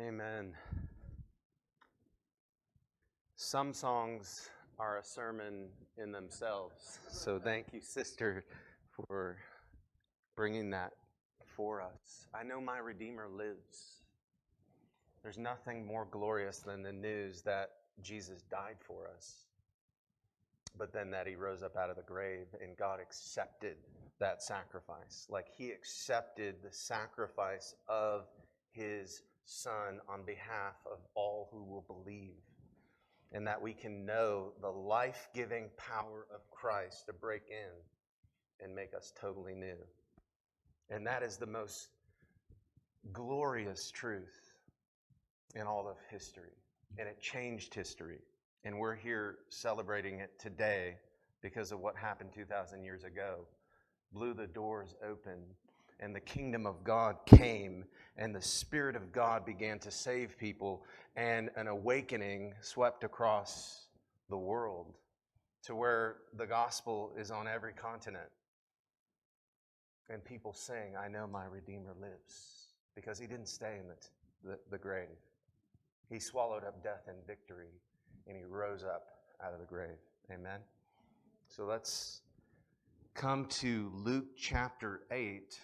Amen. Some songs are a sermon in themselves. So thank you, sister, for bringing that for us. I know my Redeemer lives. There's nothing more glorious than the news that Jesus died for us, but then that he rose up out of the grave and God accepted that sacrifice. Like he accepted the sacrifice of his son on behalf of all who will believe. And that we can know the life giving power of Christ to break in and make us totally new. And that is the most glorious truth in all of history. And it changed history. And we're here celebrating it today because of what happened 2,000 years ago. Blew the doors open, and the kingdom of God came, and the Spirit of God began to save people, and an awakening swept across the world to where the gospel is on every continent. And people sing, I know my Redeemer lives, because he didn't stay in the, the, the grave. He swallowed up death in victory, and he rose up out of the grave. Amen. So let's come to Luke chapter 8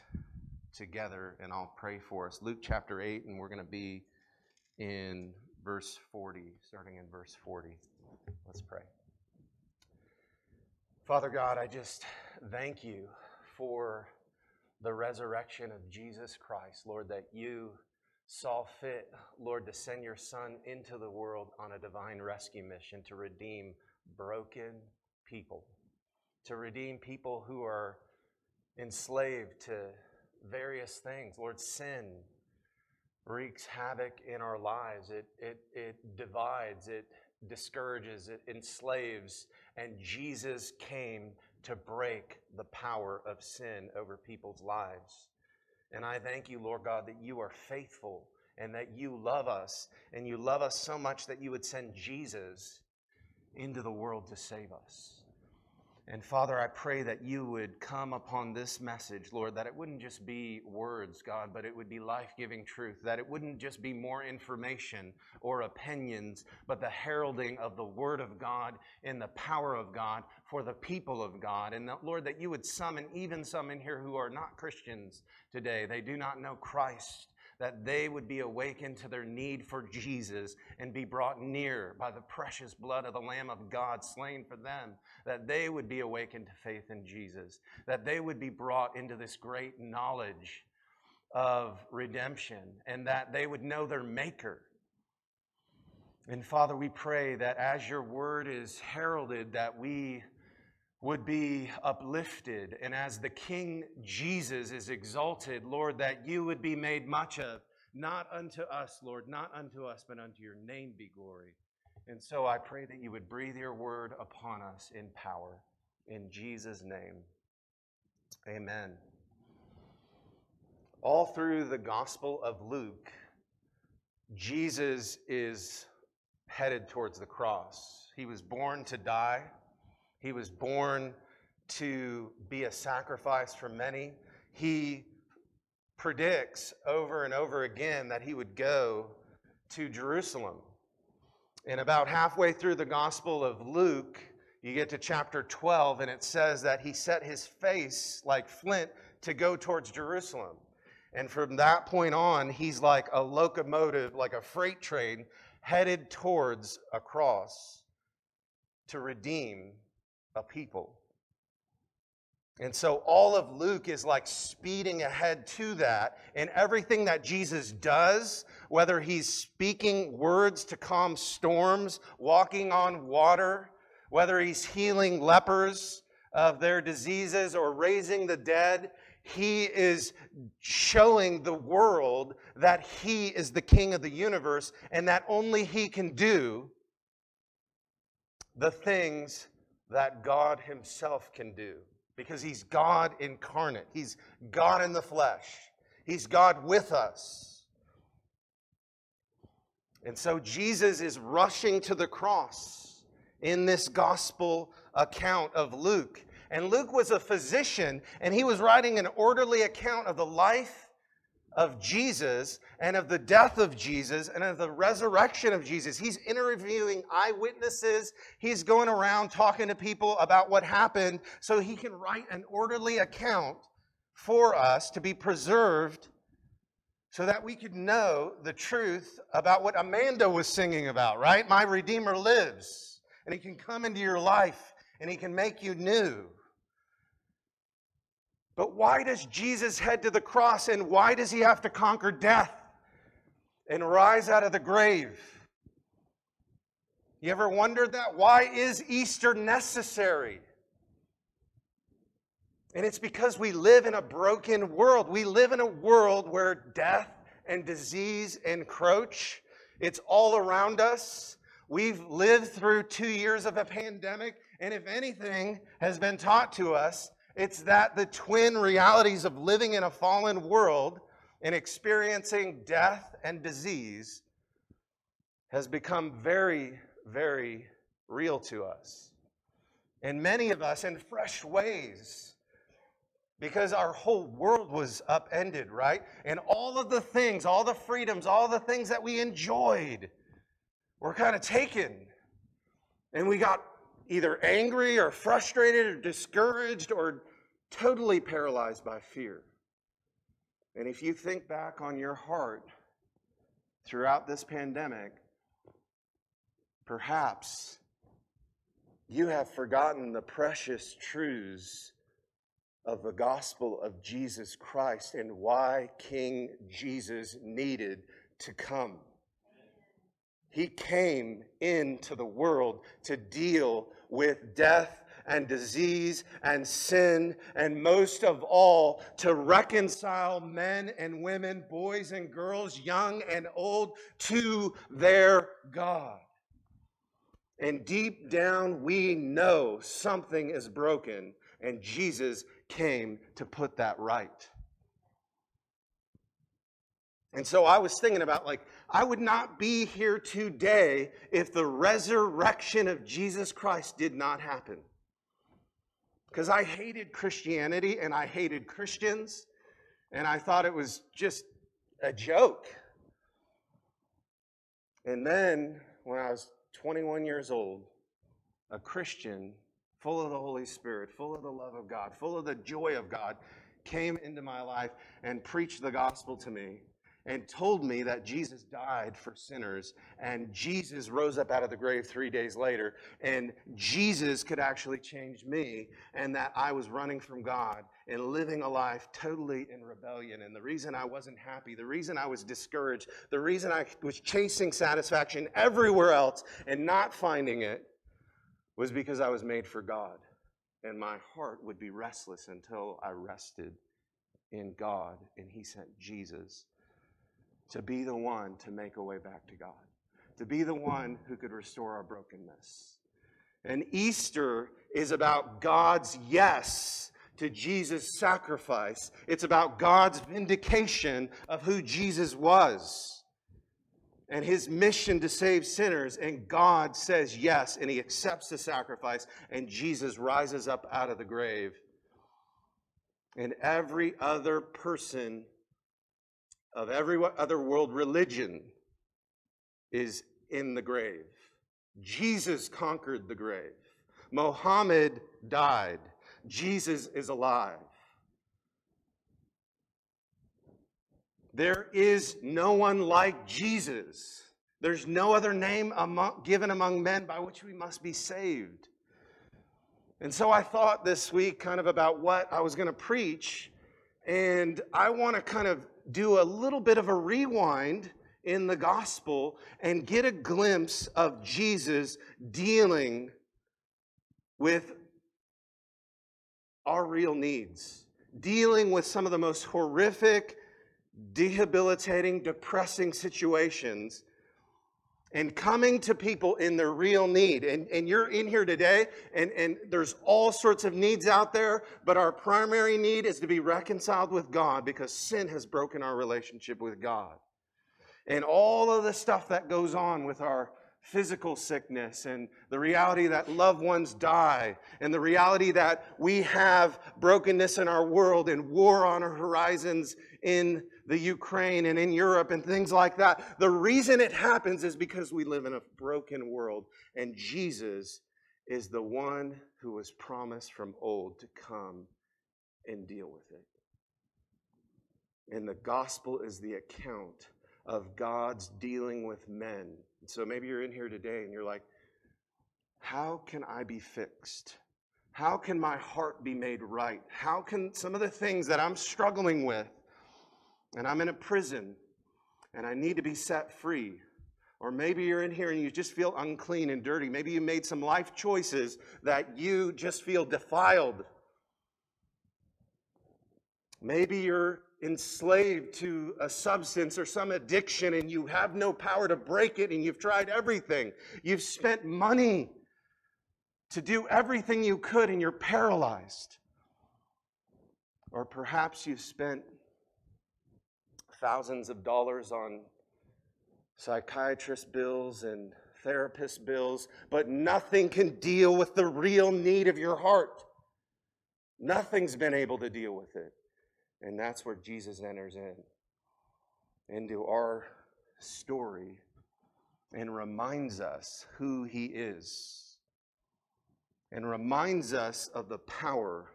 together, and I'll pray for us. Luke chapter 8, and we're going to be in verse 40, starting in verse 40. Let's pray. Father God, I just thank you for the resurrection of Jesus Christ, Lord, that you saw fit, Lord, to send your Son into the world on a divine rescue mission to redeem broken people, to redeem people who are enslaved to various things. Lord, sin wreaks havoc in our lives, it, it, it divides, it discourages, it enslaves, and Jesus came to break the power of sin over people's lives. And I thank you, Lord God, that you are faithful and that you love us. And you love us so much that you would send Jesus into the world to save us. And Father, I pray that you would come upon this message, Lord, that it wouldn't just be words, God, but it would be life giving truth, that it wouldn't just be more information or opinions, but the heralding of the Word of God in the power of God for the people of God. And that, Lord, that you would summon even some in here who are not Christians today. They do not know Christ that they would be awakened to their need for Jesus and be brought near by the precious blood of the Lamb of God slain for them, that they would be awakened to faith in Jesus, that they would be brought into this great knowledge of redemption, and that they would know their Maker. And Father, we pray that as your word is heralded, that we would be uplifted. And as the King Jesus is exalted, Lord, that you would be made much of, not unto us, Lord, not unto us, but unto your name be glory. And so I pray that you would breathe your word upon us in power. In Jesus' name, amen. All through the Gospel of Luke, Jesus is headed towards the cross. He was born to die. He was born to be a sacrifice for many. He predicts over and over again that he would go to Jerusalem. And about halfway through the Gospel of Luke, you get to chapter 12, and it says that he set his face like flint to go towards Jerusalem. And from that point on, he's like a locomotive, like a freight train headed towards a cross to redeem a people. And so all of Luke is like speeding ahead to that. And everything that Jesus does, whether he's speaking words to calm storms, walking on water, whether he's healing lepers of their diseases or raising the dead, he is showing the world that he is the king of the universe and that only he can do the things that God Himself can do because He's God incarnate. He's God in the flesh. He's God with us. And so Jesus is rushing to the cross in this gospel account of Luke. And Luke was a physician, and he was writing an orderly account of the life of Jesus and of the death of Jesus and of the resurrection of Jesus. He's interviewing eyewitnesses. He's going around talking to people about what happened so he can write an orderly account for us to be preserved so that we could know the truth about what Amanda was singing about, right? My Redeemer lives, and he can come into your life and he can make you new. But why does Jesus head to the cross and why does he have to conquer death and rise out of the grave? You ever wondered that? Why is Easter necessary? And it's because we live in a broken world. We live in a world where death and disease encroach. It's all around us. We've lived through two years of a pandemic, and if anything has been taught to us, it's that the twin realities of living in a fallen world and experiencing death and disease has become very, very real to us. And many of us in fresh ways, because our whole world was upended, right? And all of the things, all the freedoms, all the things that we enjoyed were kind of taken. And we got either angry or frustrated or discouraged or totally paralyzed by fear. And if you think back on your heart throughout this pandemic, perhaps you have forgotten the precious truths of the gospel of Jesus Christ and why King Jesus needed to come. He came into the world to deal with death and disease and sin, and most of all, to reconcile men and women, boys and girls, young and old, to their God. And deep down, we know something is broken, and Jesus came to put that right. And so I was thinking about, like, I would not be here today if the resurrection of Jesus Christ did not happen. Because I hated Christianity and I hated Christians, and I thought it was just a joke. And then, when I was 21 years old, a Christian full of the Holy Spirit, full of the love of God, full of the joy of God, came into my life and preached the gospel to me and told me that Jesus died for sinners and Jesus rose up out of the grave three days later and Jesus could actually change me and that I was running from God and living a life totally in rebellion. And the reason I wasn't happy, the reason I was discouraged, the reason I was chasing satisfaction everywhere else and not finding it was because I was made for God. And my heart would be restless until I rested in God and He sent Jesus to be the one to make a way back to God, to be the one who could restore our brokenness. And Easter is about God's yes to Jesus' sacrifice. It's about God's vindication of who Jesus was and his mission to save sinners. And God says yes, and he accepts the sacrifice, and Jesus rises up out of the grave. And every other person of every other world religion is in the grave. Jesus conquered the grave. Mohammed died. Jesus is alive. There is no one like Jesus. There's no other name among, given among men by which we must be saved. And so I thought this week kind of about what I was going to preach. And I want to kind of do a little bit of a rewind in the gospel and get a glimpse of Jesus dealing with our real needs, dealing with some of the most horrific, debilitating, depressing situations and coming to people in their real need. And, and you're in here today, and, and there's all sorts of needs out there, but our primary need is to be reconciled with God because sin has broken our relationship with God. And all of the stuff that goes on with our physical sickness and the reality that loved ones die and the reality that we have brokenness in our world and war on our horizons in the Ukraine and in Europe and things like that. The reason it happens is because we live in a broken world and Jesus is the one who was promised from old to come and deal with it. And the gospel is the account of God's dealing with men. So maybe you're in here today and you're like, how can I be fixed? How can my heart be made right? How can some of the things that I'm struggling with, and I'm in a prison, and I need to be set free? Or maybe you're in here and you just feel unclean and dirty. Maybe you made some life choices that you just feel defiled. Maybe you're enslaved to a substance or some addiction and you have no power to break it and you've tried everything. You've spent money to do everything you could and you're paralyzed. Or perhaps you've spent thousands of dollars on psychiatrist bills and therapist bills, but nothing can deal with the real need of your heart. Nothing's been able to deal with it. And that's where Jesus enters in into our story and reminds us who he is and reminds us of the power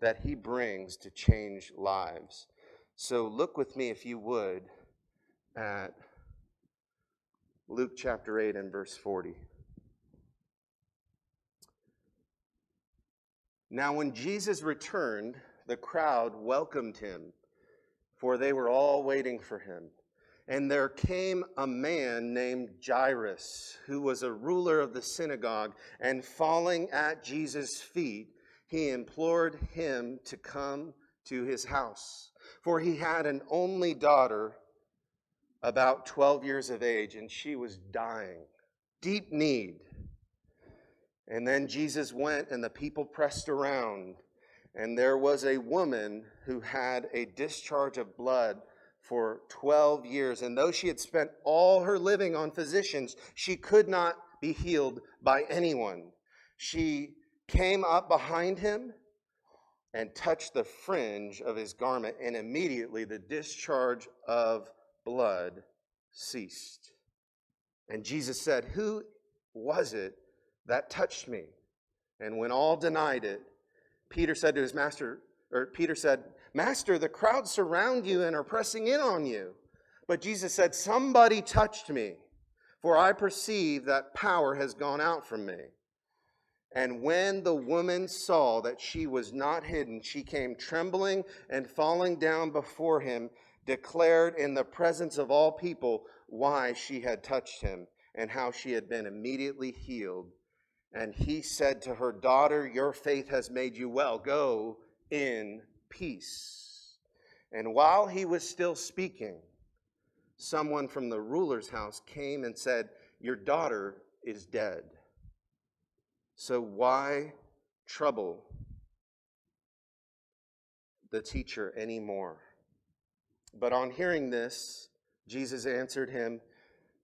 that he brings to change lives. So look with me, if you would, at Luke chapter 8 and verse 40. Now, when Jesus returned, the crowd welcomed him, for they were all waiting for him. And there came a man named Jairus, who was a ruler of the synagogue, and falling at Jesus' feet, he implored him to come to his house. For he had an only daughter, about 12 years of age, and she was dying, deep need. And then Jesus went, and the people pressed around and there was a woman who had a discharge of blood for 12 years. And though she had spent all her living on physicians, she could not be healed by anyone. She came up behind him and touched the fringe of his garment, and immediately the discharge of blood ceased. And Jesus said, Who was it that touched me? And when all denied it, Peter said to his master, or Peter said, Master, the crowd surround you and are pressing in on you. But Jesus said, Somebody touched me, for I perceive that power has gone out from me. And when the woman saw that she was not hidden, she came trembling and falling down before him, declared in the presence of all people why she had touched him and how she had been immediately healed and he said to her, Daughter, your faith has made you well. Go in peace. And while he was still speaking, someone from the ruler's house came and said, Your daughter is dead. So why trouble the teacher anymore? But on hearing this, Jesus answered him,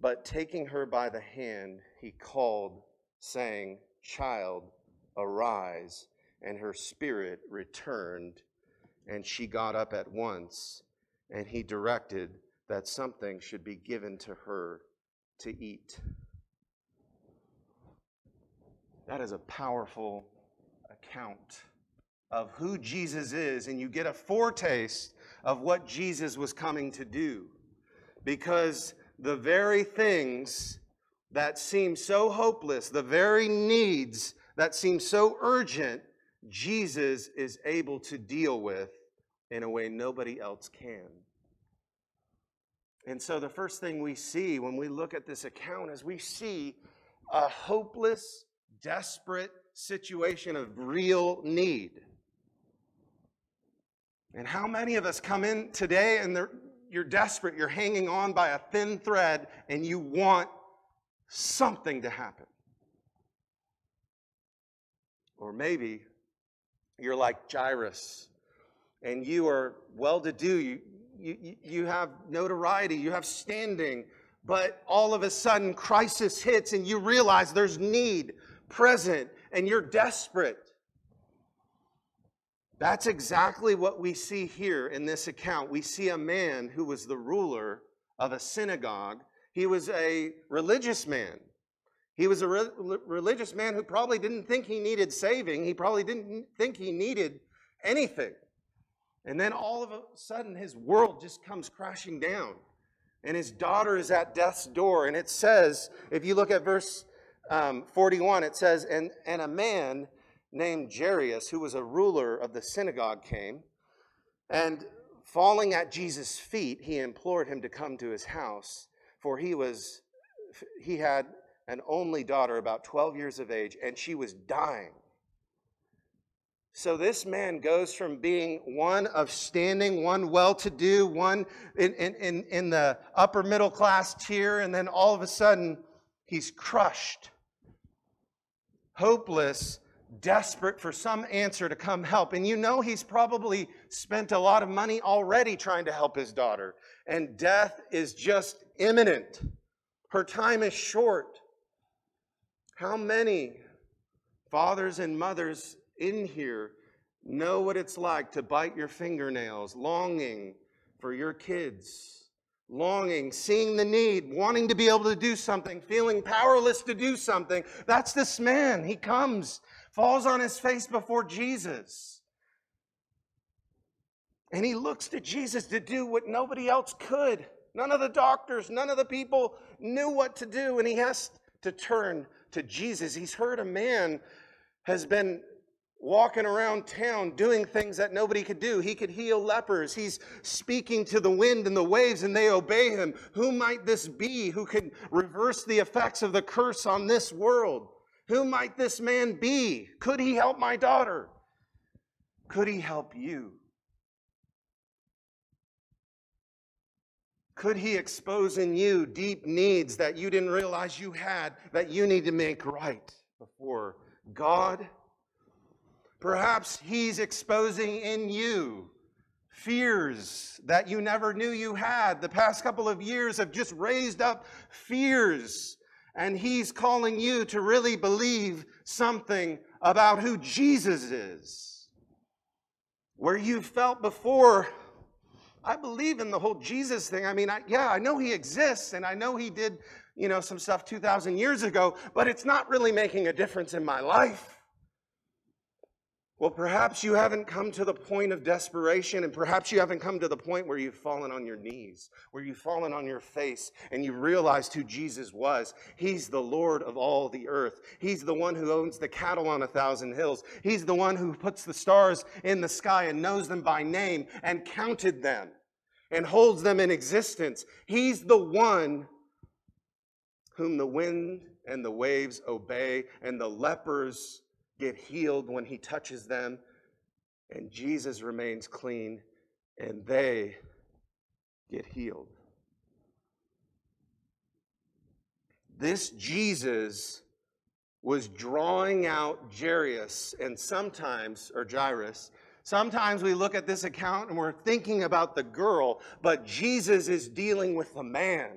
But taking her by the hand, he called, saying, Child, arise. And her spirit returned, and she got up at once. And he directed that something should be given to her to eat. That is a powerful account of who Jesus is, and you get a foretaste of what Jesus was coming to do. Because the very things that seem so hopeless, the very needs that seem so urgent, Jesus is able to deal with in a way nobody else can. And so, the first thing we see when we look at this account is we see a hopeless, desperate situation of real need. And how many of us come in today and you're desperate, you're hanging on by a thin thread, and you want something to happen? Or maybe you're like Jairus and you are well to do, you, you, you have notoriety, you have standing, but all of a sudden crisis hits and you realize there's need present and you're desperate. That's exactly what we see here in this account. We see a man who was the ruler of a synagogue. He was a religious man. He was a re- religious man who probably didn't think he needed saving. He probably didn't think he needed anything. And then all of a sudden, his world just comes crashing down. And his daughter is at death's door. And it says, if you look at verse um, 41, it says, and, and a man named Jairus, who was a ruler of the synagogue, came. And falling at Jesus' feet, he implored him to come to his house, for he was he had an only daughter about 12 years of age, and she was dying. So this man goes from being one of standing, one well to do, one in, in, in, the upper middle class tier, and then all of a sudden he's crushed, hopeless, desperate for some answer to come help. And you know he's probably spent a lot of money already trying to help his daughter, and death is just imminent. Her time is short. How many fathers and mothers in here know what it's like to bite your fingernails, longing for your kids, longing, seeing the need, wanting to be able to do something, feeling powerless to do something. That's this man. He comes, falls on his face before Jesus. And he looks to Jesus to do what nobody else could. None of the doctors, none of the people knew what to do. And he has to turn to Jesus. He's heard a man has been walking around town doing things that nobody could do. He could heal lepers. He's speaking to the wind and the waves and they obey him. Who might this be who can reverse the effects of the curse on this world? Who might this man be? Could he help my daughter? Could he help you? Could he expose in you deep needs that you didn't realize you had that you need to make right before God? Perhaps He's exposing in you fears that you never knew you had. The past couple of years have just raised up fears. And He's calling you to really believe something about who Jesus is. Where you felt before, I believe in the whole Jesus thing. I mean, I, yeah, I know He exists and I know He did, you know, some stuff 2,000 years ago, but it's not really making a difference in my life. Well, perhaps you haven't come to the point of desperation, and perhaps you haven't come to the point where you've fallen on your knees, where you've fallen on your face, and you've realized who Jesus was. He's the Lord of all the earth. He's the one who owns the cattle on a thousand hills. He's the one who puts the stars in the sky and knows them by name and counted them and holds them in existence. He's the one whom the wind and the waves obey, and the lepers get healed when he touches them, and Jesus remains clean, and they get healed. This Jesus was drawing out Jairus, and sometimes, or Jairus, sometimes we look at this account and we're thinking about the girl, but Jesus is dealing with the man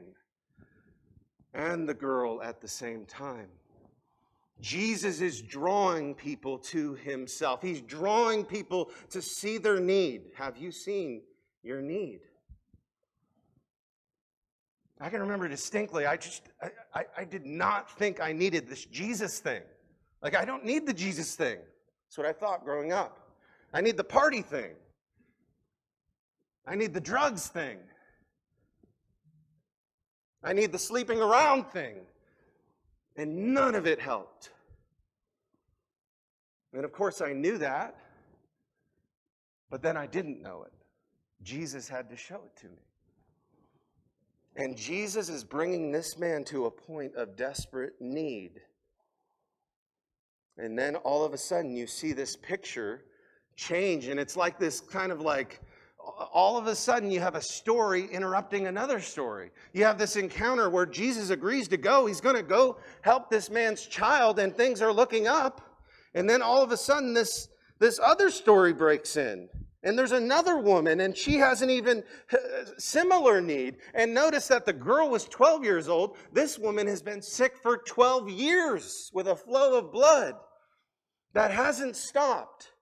and the girl at the same time. Jesus is drawing people to himself. He's drawing people to see their need. Have you seen your need? I can remember distinctly, I just, I, I, I, did not think I needed this Jesus thing. Like, I don't need the Jesus thing. That's what I thought growing up. I need the party thing. I need the drugs thing. I need the sleeping around thing and none of it helped. And of course, I knew that, but then I didn't know it. Jesus had to show it to me. And Jesus is bringing this man to a point of desperate need. And then all of a sudden, you see this picture change, and it's like this kind of like all of a sudden you have a story interrupting another story. You have this encounter where Jesus agrees to go. He's going to go help this man's child, and things are looking up. And then all of a sudden, this, this other story breaks in. And there's another woman, and she has an even uh, similar need. And notice that the girl was 12 years old. This woman has been sick for 12 years with a flow of blood that hasn't stopped.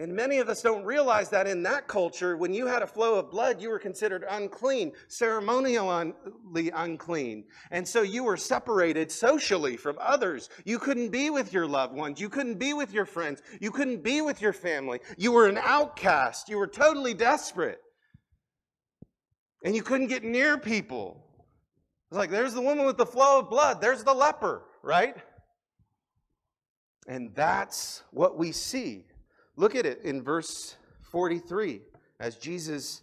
And many of us don't realize that in that culture, when you had a flow of blood, you were considered unclean, ceremonially unclean. And so you were separated socially from others. You couldn't be with your loved ones. You couldn't be with your friends. You couldn't be with your family. You were an outcast. You were totally desperate. And you couldn't get near people. It's like, there's the woman with the flow of blood, there's the leper, right? And that's what we see Look at it in verse 43 as Jesus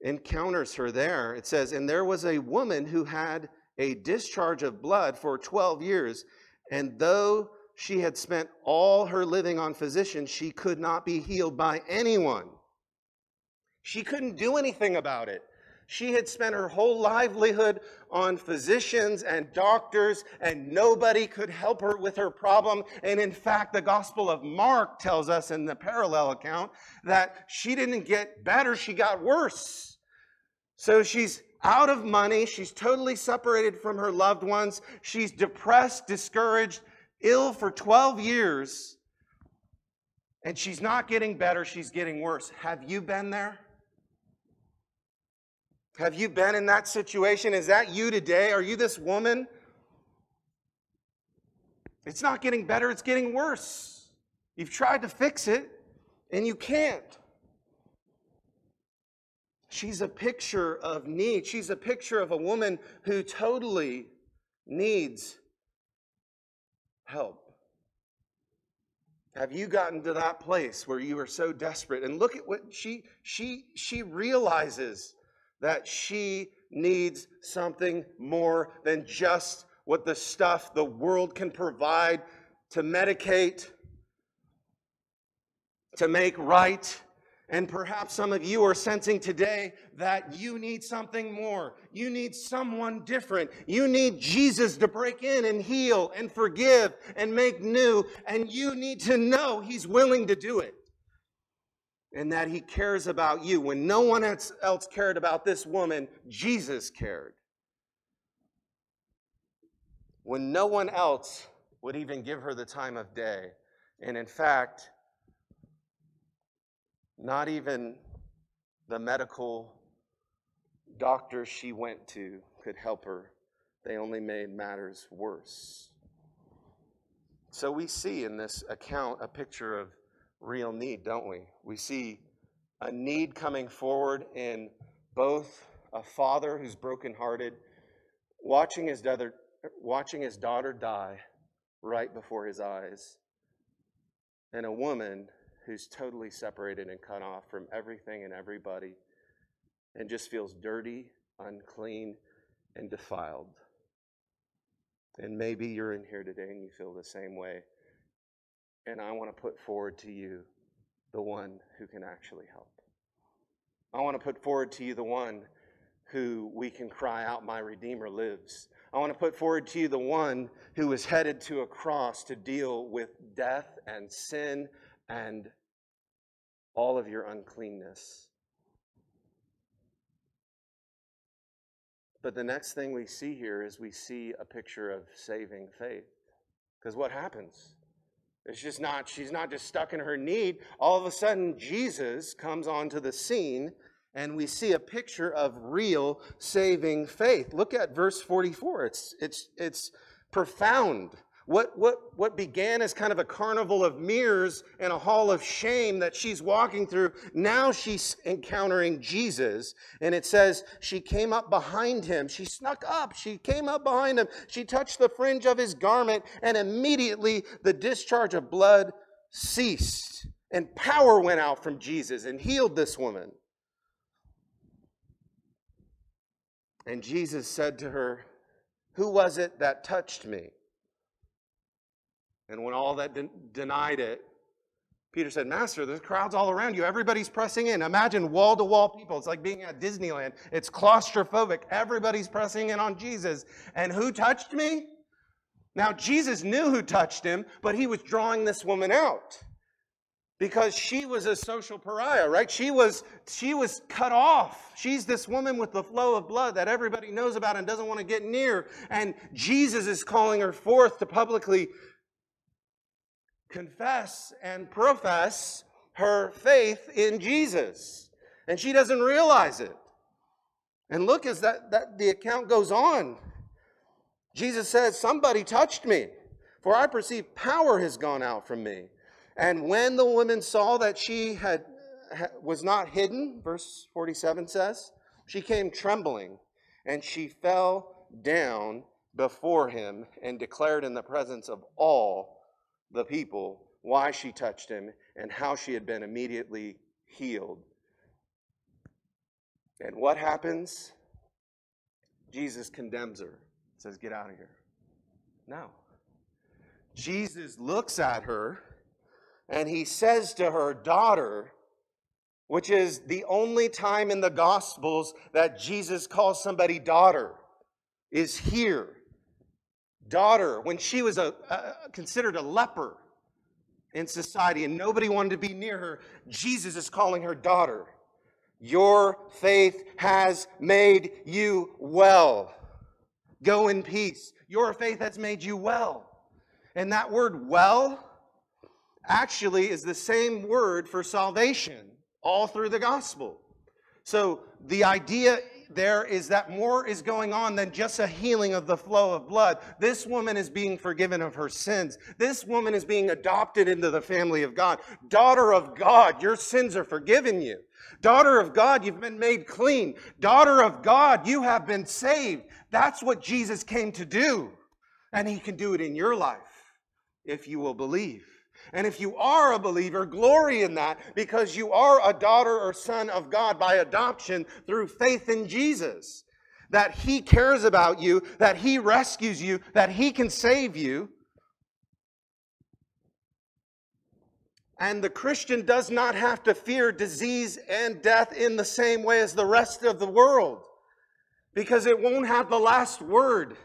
encounters her there. It says, And there was a woman who had a discharge of blood for 12 years, and though she had spent all her living on physicians, she could not be healed by anyone. She couldn't do anything about it. She had spent her whole livelihood on physicians and doctors, and nobody could help her with her problem. And in fact, the Gospel of Mark tells us in the parallel account that she didn't get better, she got worse. So she's out of money, she's totally separated from her loved ones, she's depressed, discouraged, ill for 12 years, and she's not getting better, she's getting worse. Have you been there? Have you been in that situation? Is that you today? Are you this woman? It's not getting better, it's getting worse. You've tried to fix it, and you can't. She's a picture of need. She's a picture of a woman who totally needs help. Have you gotten to that place where you are so desperate? And look at what she she she realizes that she needs something more than just what the stuff the world can provide to medicate, to make right. And perhaps some of you are sensing today that you need something more. You need someone different. You need Jesus to break in and heal and forgive and make new. And you need to know He's willing to do it and that he cares about you. When no one else cared about this woman, Jesus cared. When no one else would even give her the time of day. And in fact, not even the medical doctors she went to could help her. They only made matters worse. So we see in this account a picture of real need, don't we? We see a need coming forward in both a father who's brokenhearted, watching his daughter, watching his daughter die right before his eyes, and a woman who's totally separated and cut off from everything and everybody and just feels dirty, unclean, and defiled. And maybe you're in here today and you feel the same way. And I want to put forward to you the one who can actually help. I want to put forward to you the one who we can cry out, My Redeemer lives. I want to put forward to you the one who is headed to a cross to deal with death and sin and all of your uncleanness. But the next thing we see here is we see a picture of saving faith. Because what happens? It's just not, she's not just stuck in her need. All of a sudden, Jesus comes onto the scene and we see a picture of real saving faith. Look at verse 44. It's, it's, it's profound. What, what, what began as kind of a carnival of mirrors and a hall of shame that she's walking through, now she's encountering Jesus. And it says she came up behind him. She snuck up. She came up behind him. She touched the fringe of his garment, and immediately the discharge of blood ceased. And power went out from Jesus and healed this woman. And Jesus said to her, Who was it that touched me? And when all that de- denied it, Peter said, Master, there's crowds all around you. Everybody's pressing in. Imagine wall to wall people. It's like being at Disneyland. It's claustrophobic. Everybody's pressing in on Jesus. And who touched me? Now, Jesus knew who touched him, but he was drawing this woman out because she was a social pariah, right? She was, she was cut off. She's this woman with the flow of blood that everybody knows about and doesn't want to get near. And Jesus is calling her forth to publicly confess and profess her faith in Jesus. And she doesn't realize it. And look as that, that the account goes on. Jesus says, Somebody touched me, for I perceive power has gone out from me. And when the woman saw that she had was not hidden, verse 47 says, she came trembling, and she fell down before him and declared in the presence of all the people why she touched him and how she had been immediately healed. And what happens? Jesus condemns her, says, Get out of here. No. Jesus looks at her and he says to her, Daughter, which is the only time in the Gospels that Jesus calls somebody daughter, is here daughter when she was a, a, considered a leper in society and nobody wanted to be near her. Jesus is calling her daughter. Your faith has made you well. Go in peace. Your faith has made you well. And that word well actually is the same word for salvation all through the gospel. So the idea there is that more is going on than just a healing of the flow of blood. This woman is being forgiven of her sins. This woman is being adopted into the family of God. Daughter of God, your sins are forgiven you. Daughter of God, you've been made clean. Daughter of God, you have been saved. That's what Jesus came to do. And he can do it in your life if you will believe. And if you are a believer, glory in that because you are a daughter or son of God by adoption through faith in Jesus. That He cares about you, that He rescues you, that He can save you. And the Christian does not have to fear disease and death in the same way as the rest of the world because it won't have the last word.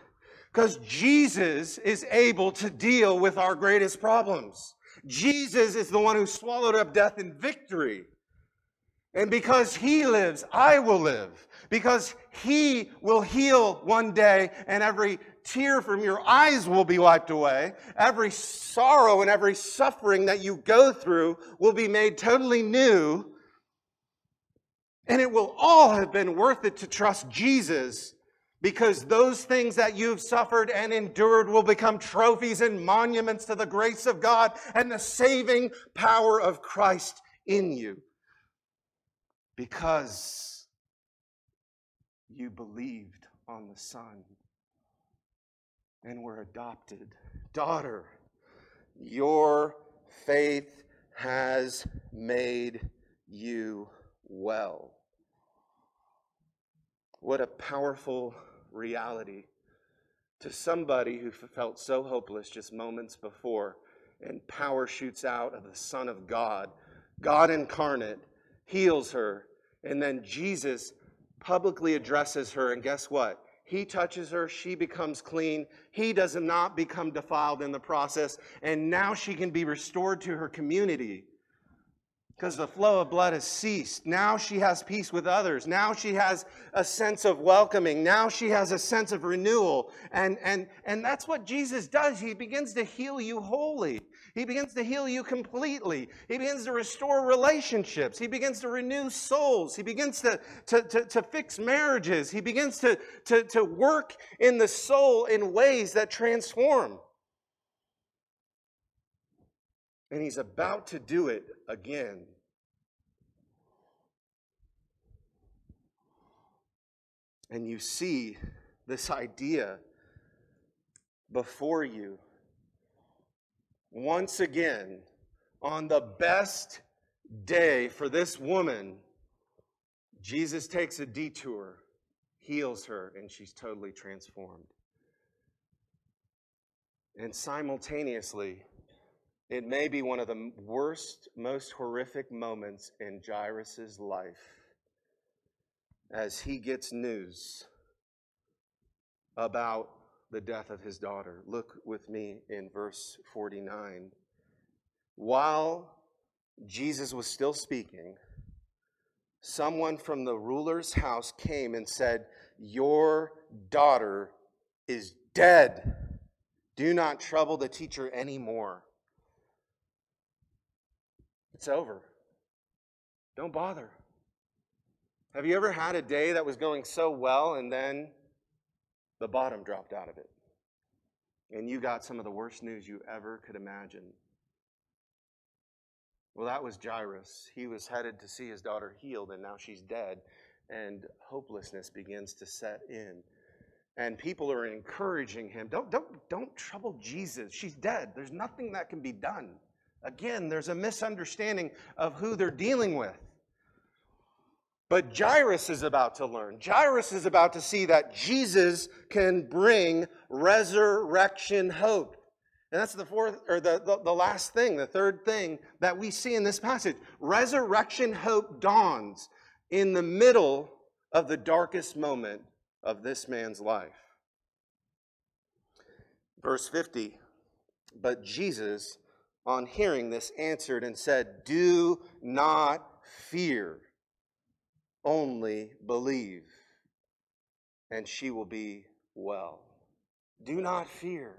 Because Jesus is able to deal with our greatest problems. Jesus is the one who swallowed up death in victory. And because he lives, I will live. Because he will heal one day, and every tear from your eyes will be wiped away. Every sorrow and every suffering that you go through will be made totally new. And it will all have been worth it to trust Jesus because those things that you've suffered and endured will become trophies and monuments to the grace of God and the saving power of Christ in you. Because you believed on the Son and were adopted. Daughter, your faith has made you well. What a powerful reality to somebody who felt so hopeless just moments before, and power shoots out of the Son of God. God incarnate heals her, and then Jesus publicly addresses her, and guess what? He touches her, she becomes clean. He does not become defiled in the process, and now she can be restored to her community because the flow of blood has ceased. Now she has peace with others. Now she has a sense of welcoming. Now she has a sense of renewal. And, and, and that's what Jesus does. He begins to heal you wholly. He begins to heal you completely. He begins to restore relationships. He begins to renew souls. He begins to, to, to, to fix marriages. He begins to, to, to work in the soul in ways that transform. And he's about to do it again. And you see this idea before you once again on the best day for this woman, Jesus takes a detour, heals her, and she's totally transformed. And simultaneously, it may be one of the worst, most horrific moments in Jairus' life as he gets news about the death of his daughter. Look with me in verse 49. While Jesus was still speaking, someone from the ruler's house came and said, Your daughter is dead. Do not trouble the teacher anymore. It's over. Don't bother. Have you ever had a day that was going so well and then the bottom dropped out of it? And you got some of the worst news you ever could imagine. Well, that was Jairus. He was headed to see his daughter healed, and now she's dead, and hopelessness begins to set in. And people are encouraging him don't, don't, don't trouble Jesus. She's dead. There's nothing that can be done. Again, there's a misunderstanding of who they're dealing with. But Jairus is about to learn. Jairus is about to see that Jesus can bring resurrection hope. And that's the fourth or the, the, the, last thing, the third thing that we see in this passage. Resurrection hope dawns in the middle of the darkest moment of this man's life. Verse 50 But Jesus on hearing this, answered and said, Do not fear, only believe, and she will be well. Do not fear.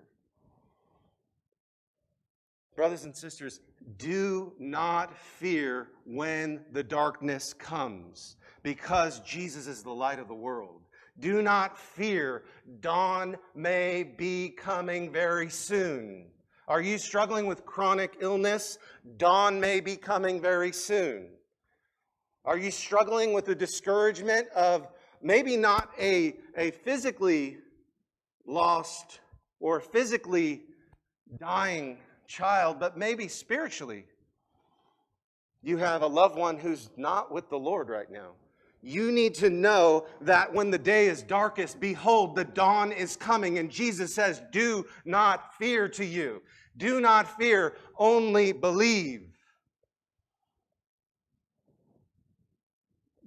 Brothers and sisters, do not fear when the darkness comes, because Jesus is the light of the world. Do not fear, dawn may be coming very soon. Are you struggling with chronic illness? Dawn may be coming very soon. Are you struggling with the discouragement of maybe not a, a physically lost or physically dying child, but maybe spiritually? You have a loved one who's not with the Lord right now. You need to know that when the day is darkest, behold, the dawn is coming. And Jesus says, Do not fear to you. Do not fear, only believe.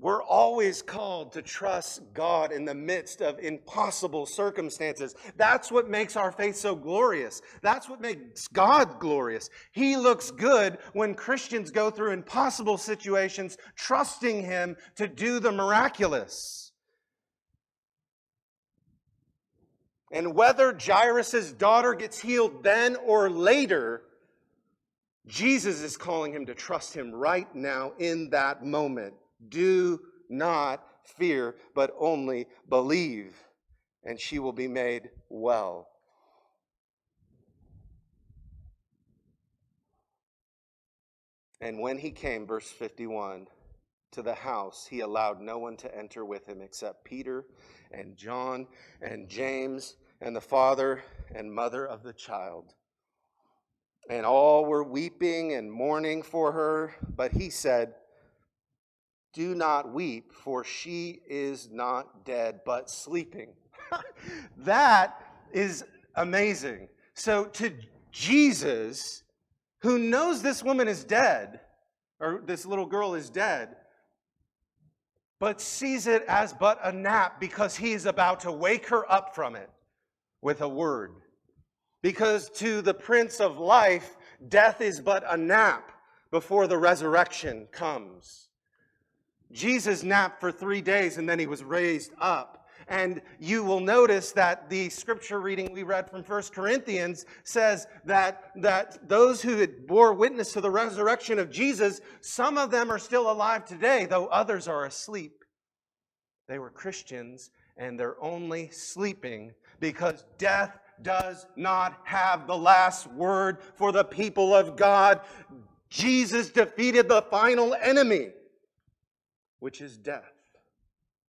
We're always called to trust God in the midst of impossible circumstances. That's what makes our faith so glorious. That's what makes God glorious. He looks good when Christians go through impossible situations, trusting Him to do the miraculous. And whether Jairus' daughter gets healed then or later, Jesus is calling him to trust him right now in that moment. Do not fear, but only believe, and she will be made well. And when he came, verse 51, to the house, he allowed no one to enter with him except Peter and John and James and the father and mother of the child. And all were weeping and mourning for her, but he said, Do not weep, for she is not dead, but sleeping. that is amazing. So, to Jesus, who knows this woman is dead, or this little girl is dead, but sees it as but a nap because he is about to wake her up from it with a word. Because to the Prince of Life, death is but a nap before the resurrection comes. Jesus napped for three days and then he was raised up. And you will notice that the scripture reading we read from 1 Corinthians says that, that those who had bore witness to the resurrection of Jesus, some of them are still alive today, though others are asleep. They were Christians and they're only sleeping because death does not have the last word for the people of God. Jesus defeated the final enemy, which is death.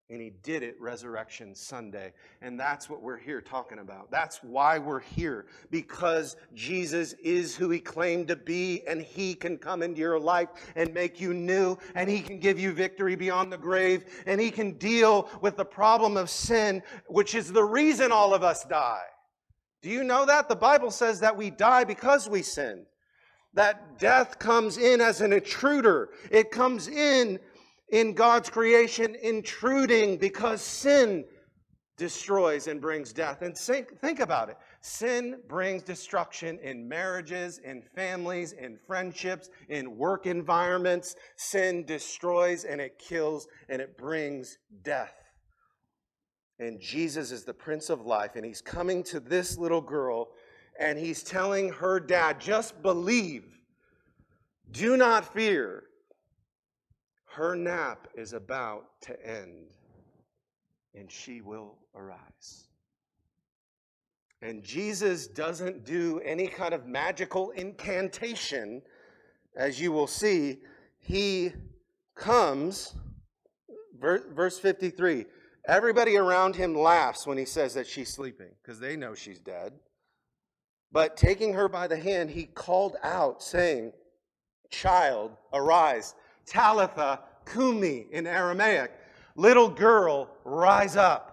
And he did it Resurrection Sunday. And that's what we're here talking about. That's why we're here. Because Jesus is who he claimed to be, and he can come into your life and make you new, and he can give you victory beyond the grave, and he can deal with the problem of sin, which is the reason all of us die. Do you know that? The Bible says that we die because we sin. That death comes in as an intruder. It comes in in God's creation intruding because sin destroys and brings death. And think, think about it sin brings destruction in marriages, in families, in friendships, in work environments. Sin destroys and it kills and it brings death. And Jesus is the Prince of Life, and he's coming to this little girl and he's telling her dad, just believe, do not fear. Her nap is about to end, and she will arise. And Jesus doesn't do any kind of magical incantation, as you will see. He comes, verse 53. Everybody around him laughs when he says that she's sleeping because they know she's dead. But taking her by the hand, he called out, saying, Child, arise. Talitha kumi in Aramaic. Little girl, rise up.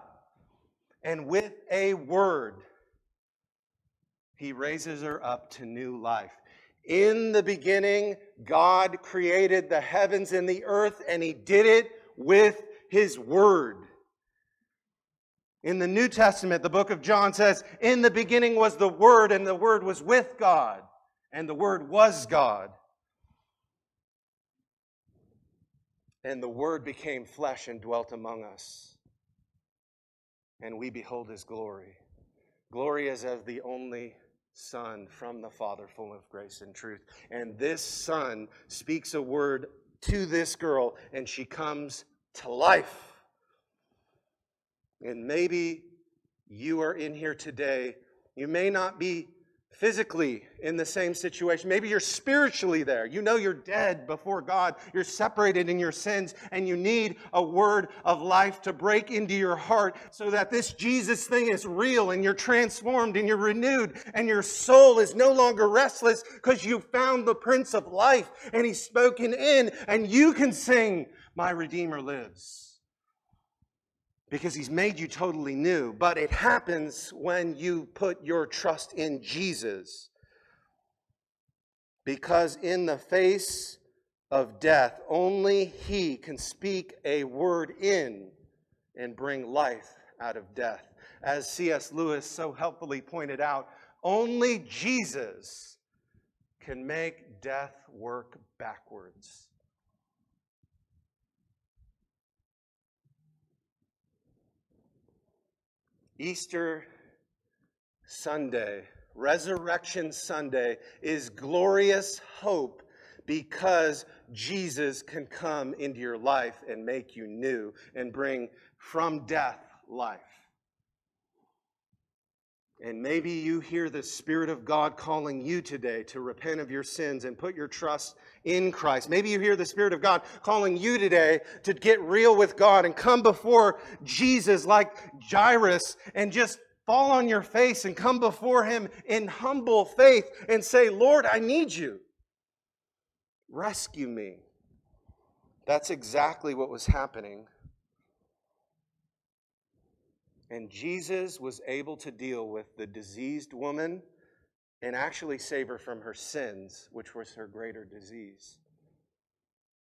And with a word, he raises her up to new life. In the beginning, God created the heavens and the earth, and he did it with his word. In the New Testament, the book of John says, In the beginning was the Word, and the Word was with God, and the Word was God. And the Word became flesh and dwelt among us. And we behold his glory. Glory as of the only Son from the Father, full of grace and truth. And this Son speaks a word to this girl, and she comes to life. And maybe you are in here today. You may not be physically in the same situation. Maybe you're spiritually there. You know you're dead before God. You're separated in your sins, and you need a word of life to break into your heart so that this Jesus thing is real and you're transformed and you're renewed and your soul is no longer restless because you found the Prince of Life and He's spoken in, and you can sing, My Redeemer lives because he's made you totally new. But it happens when you put your trust in Jesus. Because in the face of death, only he can speak a word in and bring life out of death. As C.S. Lewis so helpfully pointed out, only Jesus can make death work backwards. Easter Sunday, Resurrection Sunday, is glorious hope because Jesus can come into your life and make you new and bring from death life. And maybe you hear the Spirit of God calling you today to repent of your sins and put your trust in Christ. Maybe you hear the Spirit of God calling you today to get real with God and come before Jesus like Jairus and just fall on your face and come before Him in humble faith and say, Lord, I need you. Rescue me. That's exactly what was happening and Jesus was able to deal with the diseased woman and actually save her from her sins, which was her greater disease.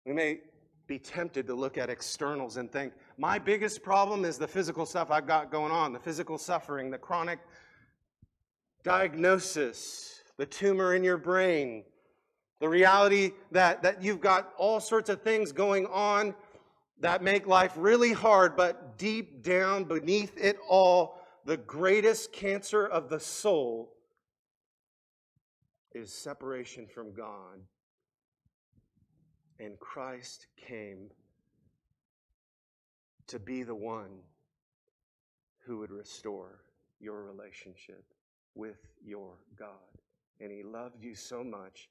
We may be tempted to look at externals and think, my biggest problem is the physical stuff I've got going on, the physical suffering, the chronic diagnosis, the tumor in your brain, the reality that, that you've got all sorts of things going on that make life really hard, but deep down beneath it all, the greatest cancer of the soul is separation from God. And Christ came to be the one who would restore your relationship with your God. And He loved you so much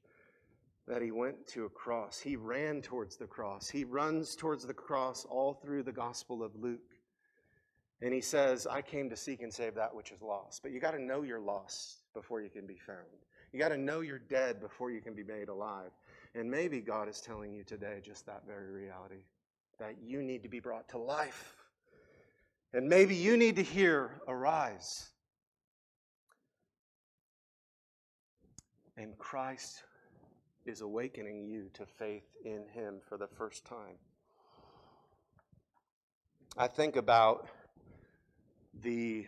that he went to a cross. He ran towards the cross. He runs towards the cross all through the Gospel of Luke. And he says, I came to seek and save that which is lost. But you got to know you're lost before you can be found. You got to know you're dead before you can be made alive. And maybe God is telling you today just that very reality that you need to be brought to life. And maybe you need to hear, Arise. And Christ is awakening you to faith in Him for the first time. I think about the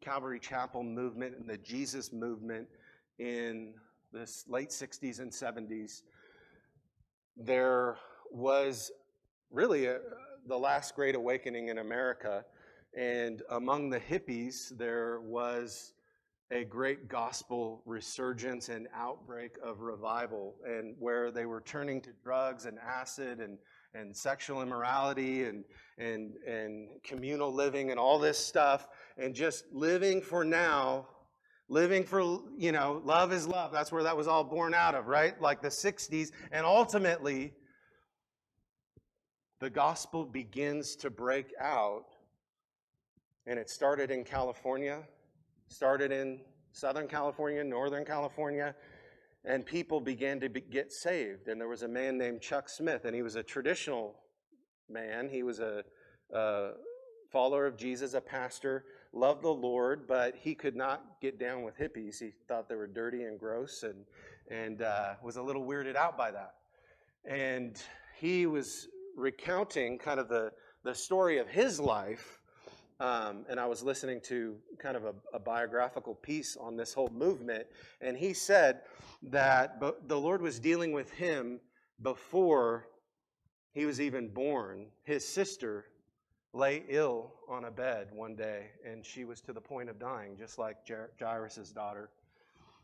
Calvary Chapel movement and the Jesus movement in the late 60s and 70s. There was really a, the last great awakening in America. And among the hippies, there was a great gospel resurgence and outbreak of revival, and where they were turning to drugs and acid and, and sexual immorality and, and, and communal living and all this stuff, and just living for now, living for, you know, love is love. That's where that was all born out of, right? Like the 60s. And ultimately, the gospel begins to break out, and it started in California started in Southern California, Northern California, and people began to be, get saved. And there was a man named Chuck Smith, and he was a traditional man. He was a, a follower of Jesus, a pastor, loved the Lord, but he could not get down with hippies. He thought they were dirty and gross, and and uh, was a little weirded out by that. And he was recounting kind of the the story of his life Um, and I was listening to kind of a, a, biographical piece on this whole movement, and he said that the Lord was dealing with him before he was even born. His sister lay ill on a bed one day, and she was to the point of dying, just like Jairus' daughter.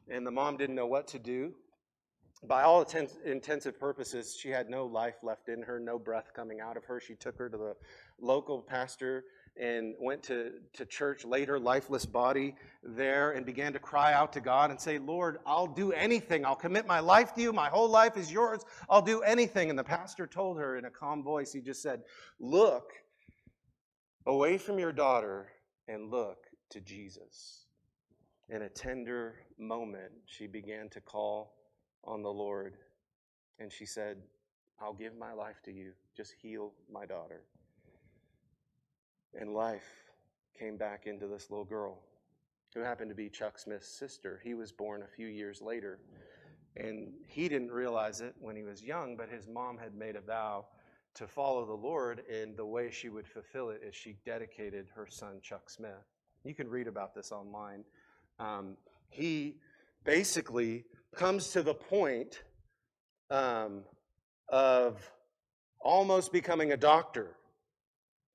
And the mom didn't know what to do. By all intents, intensive purposes, she had no life left in her, no breath coming out of her. She took her to the local pastor and went to, to church later, lifeless body there, and began to cry out to God and say, Lord, I'll do anything. I'll commit my life to you. My whole life is yours. I'll do anything. And the pastor told her in a calm voice, he just said, Look away from your daughter and look to Jesus. In a tender moment, she began to call on the Lord. And she said, I'll give my life to you. Just heal my daughter and life came back into this little girl who happened to be Chuck Smith's sister. He was born a few years later. And he didn't realize it when he was young, but his mom had made a vow to follow the Lord, and the way she would fulfill it is she dedicated her son, Chuck Smith. You can read about this online. Um, he basically comes to the point um, of almost becoming a doctor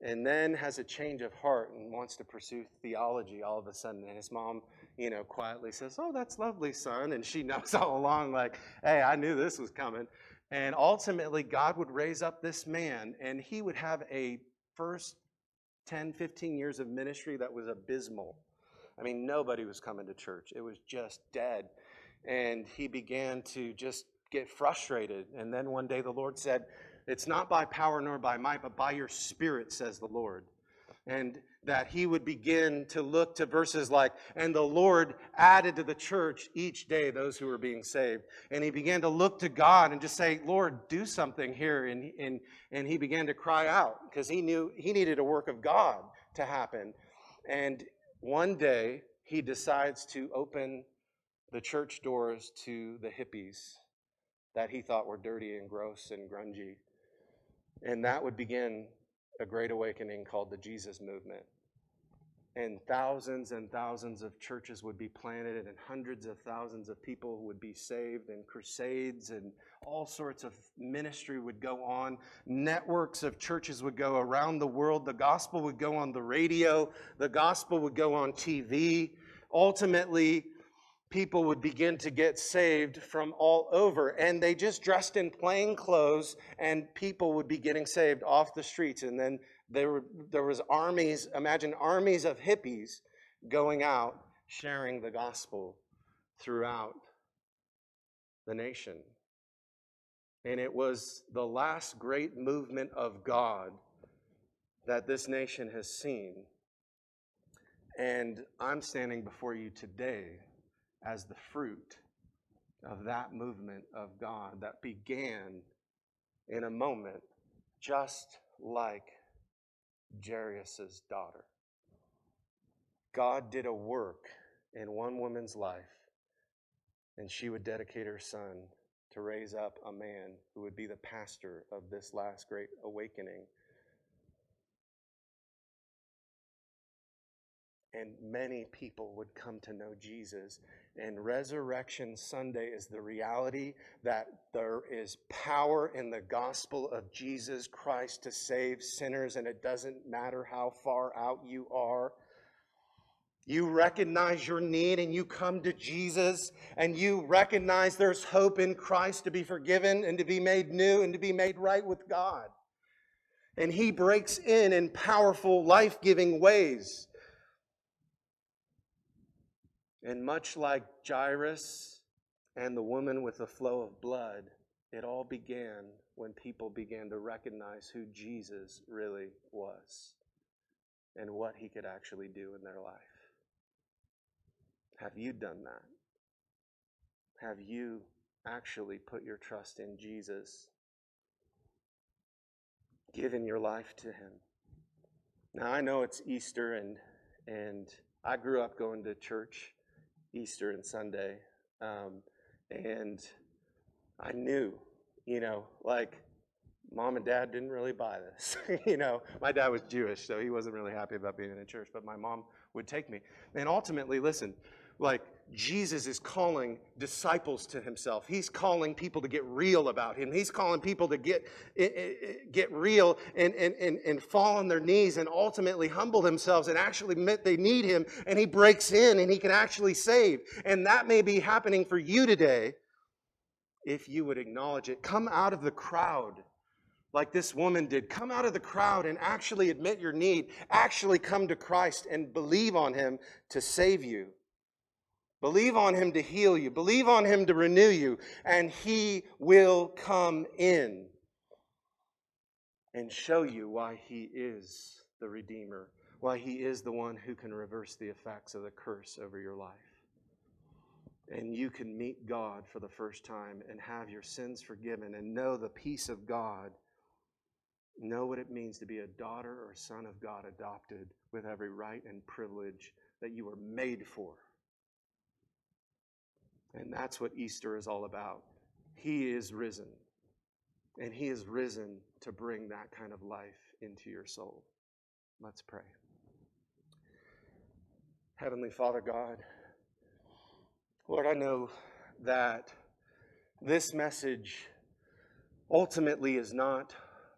and then has a change of heart and wants to pursue theology all of a sudden. And his mom, you know, quietly says, Oh, that's lovely, son. And she knows all along, like, Hey, I knew this was coming. And ultimately, God would raise up this man, and he would have a first 10, 15 years of ministry that was abysmal. I mean, nobody was coming to church, it was just dead. And he began to just get frustrated. And then one day the Lord said, it's not by power nor by might, but by your spirit, says the Lord. And that he would begin to look to verses like, and the Lord added to the church each day those who were being saved. And he began to look to God and just say, Lord, do something here. And, and, and he began to cry out because he knew he needed a work of God to happen. And one day he decides to open the church doors to the hippies that he thought were dirty and gross and grungy. And that would begin a great awakening called the Jesus movement. And thousands and thousands of churches would be planted, and hundreds of thousands of people would be saved, and crusades and all sorts of ministry would go on. Networks of churches would go around the world. The gospel would go on the radio, the gospel would go on TV. Ultimately, people would begin to get saved from all over. And they just dressed in plain clothes, and people would be getting saved off the streets. And then there, were, there was armies, imagine armies of hippies going out sharing the gospel throughout the nation. And it was the last great movement of God that this nation has seen. And I'm standing before you today as the fruit of that movement of God that began in a moment just like Jairus' daughter. God did a work in one woman's life, and she would dedicate her son to raise up a man who would be the pastor of this last great awakening. And many people would come to know Jesus. And Resurrection Sunday is the reality that there is power in the gospel of Jesus Christ to save sinners, and it doesn't matter how far out you are. You recognize your need and you come to Jesus and you recognize there's hope in Christ to be forgiven and to be made new and to be made right with God. And He breaks in in powerful, life giving ways. And much like Jairus and the woman with the flow of blood, it all began when people began to recognize who Jesus really was and what He could actually do in their life. Have you done that? Have you actually put your trust in Jesus? Given your life to him. Now I know it's Easter and and I grew up going to church Easter and Sunday. Um, and I knew, you know, like mom and dad didn't really buy this. you know, my dad was Jewish, so he wasn't really happy about being in a church, but my mom would take me. And ultimately, listen, like Jesus is calling disciples to himself. He's calling people to get real about him. He's calling people to get, get real and, and, and, and fall on their knees and ultimately humble themselves and actually admit they need him. And he breaks in and he can actually save. And that may be happening for you today if you would acknowledge it. Come out of the crowd like this woman did. Come out of the crowd and actually admit your need. Actually come to Christ and believe on him to save you. Believe on him to heal you. Believe on him to renew you, and he will come in and show you why he is the Redeemer, why he is the one who can reverse the effects of the curse over your life. And you can meet God for the first time and have your sins forgiven and know the peace of God. Know what it means to be a daughter or son of God adopted with every right and privilege that you were made for. And that's what Easter is all about. He is risen. And He is risen to bring that kind of life into your soul. Let's pray. Heavenly Father God, Lord, I know that this message ultimately is not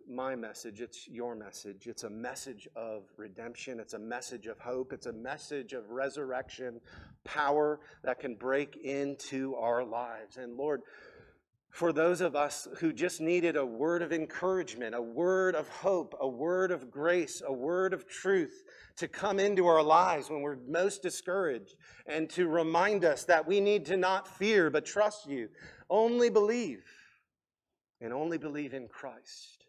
my message, it's your message. It's a message of redemption, it's a message of hope, it's a message of resurrection power that can break into our lives. And Lord, for those of us who just needed a word of encouragement, a word of hope, a word of grace, a word of truth to come into our lives when we're most discouraged and to remind us that we need to not fear but trust you. Only believe and only believe in Christ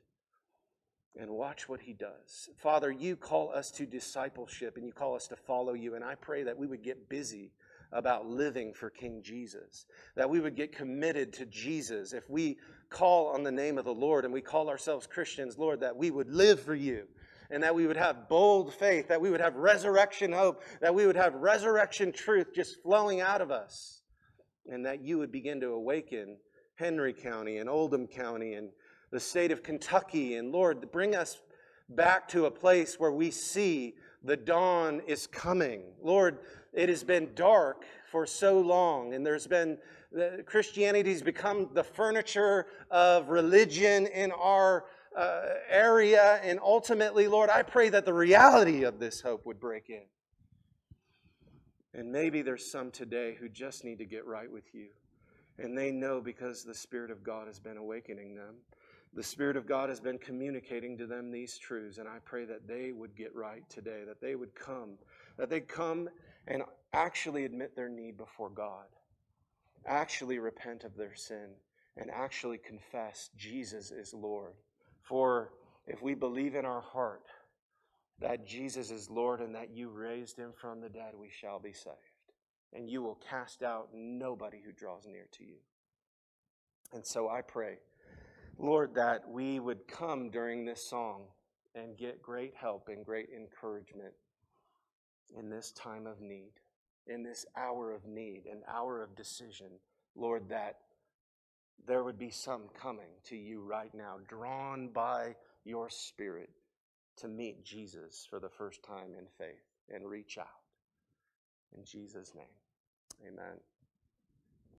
and watch what he does. Father, you call us to discipleship and you call us to follow you. And I pray that we would get busy about living for King Jesus, that we would get committed to Jesus. If we call on the name of the Lord and we call ourselves Christians, Lord, that we would live for you and that we would have bold faith, that we would have resurrection hope, that we would have resurrection truth just flowing out of us, and that you would begin to awaken Henry County and Oldham County and the state of Kentucky. And Lord, bring us back to a place where we see the dawn is coming. Lord, it has been dark for so long, and there's been Christianity has become the furniture of religion in our uh, area. And ultimately, Lord, I pray that the reality of this hope would break in. And maybe there's some today who just need to get right with you. And they know because the Spirit of God has been awakening them the Spirit of God has been communicating to them these truths, and I pray that they would get right today, that they would come, that they'd come and actually admit their need before God, actually repent of their sin and actually confess Jesus is Lord. For if we believe in our heart that Jesus is Lord and that you raised him from the dead, we shall be saved. And you will cast out nobody who draws near to you. And so I pray, Lord, that we would come during this song and get great help and great encouragement in this time of need, in this hour of need, an hour of decision. Lord, that there would be some coming to you right now, drawn by your Spirit to meet Jesus for the first time in faith and reach out. In Jesus' name, amen.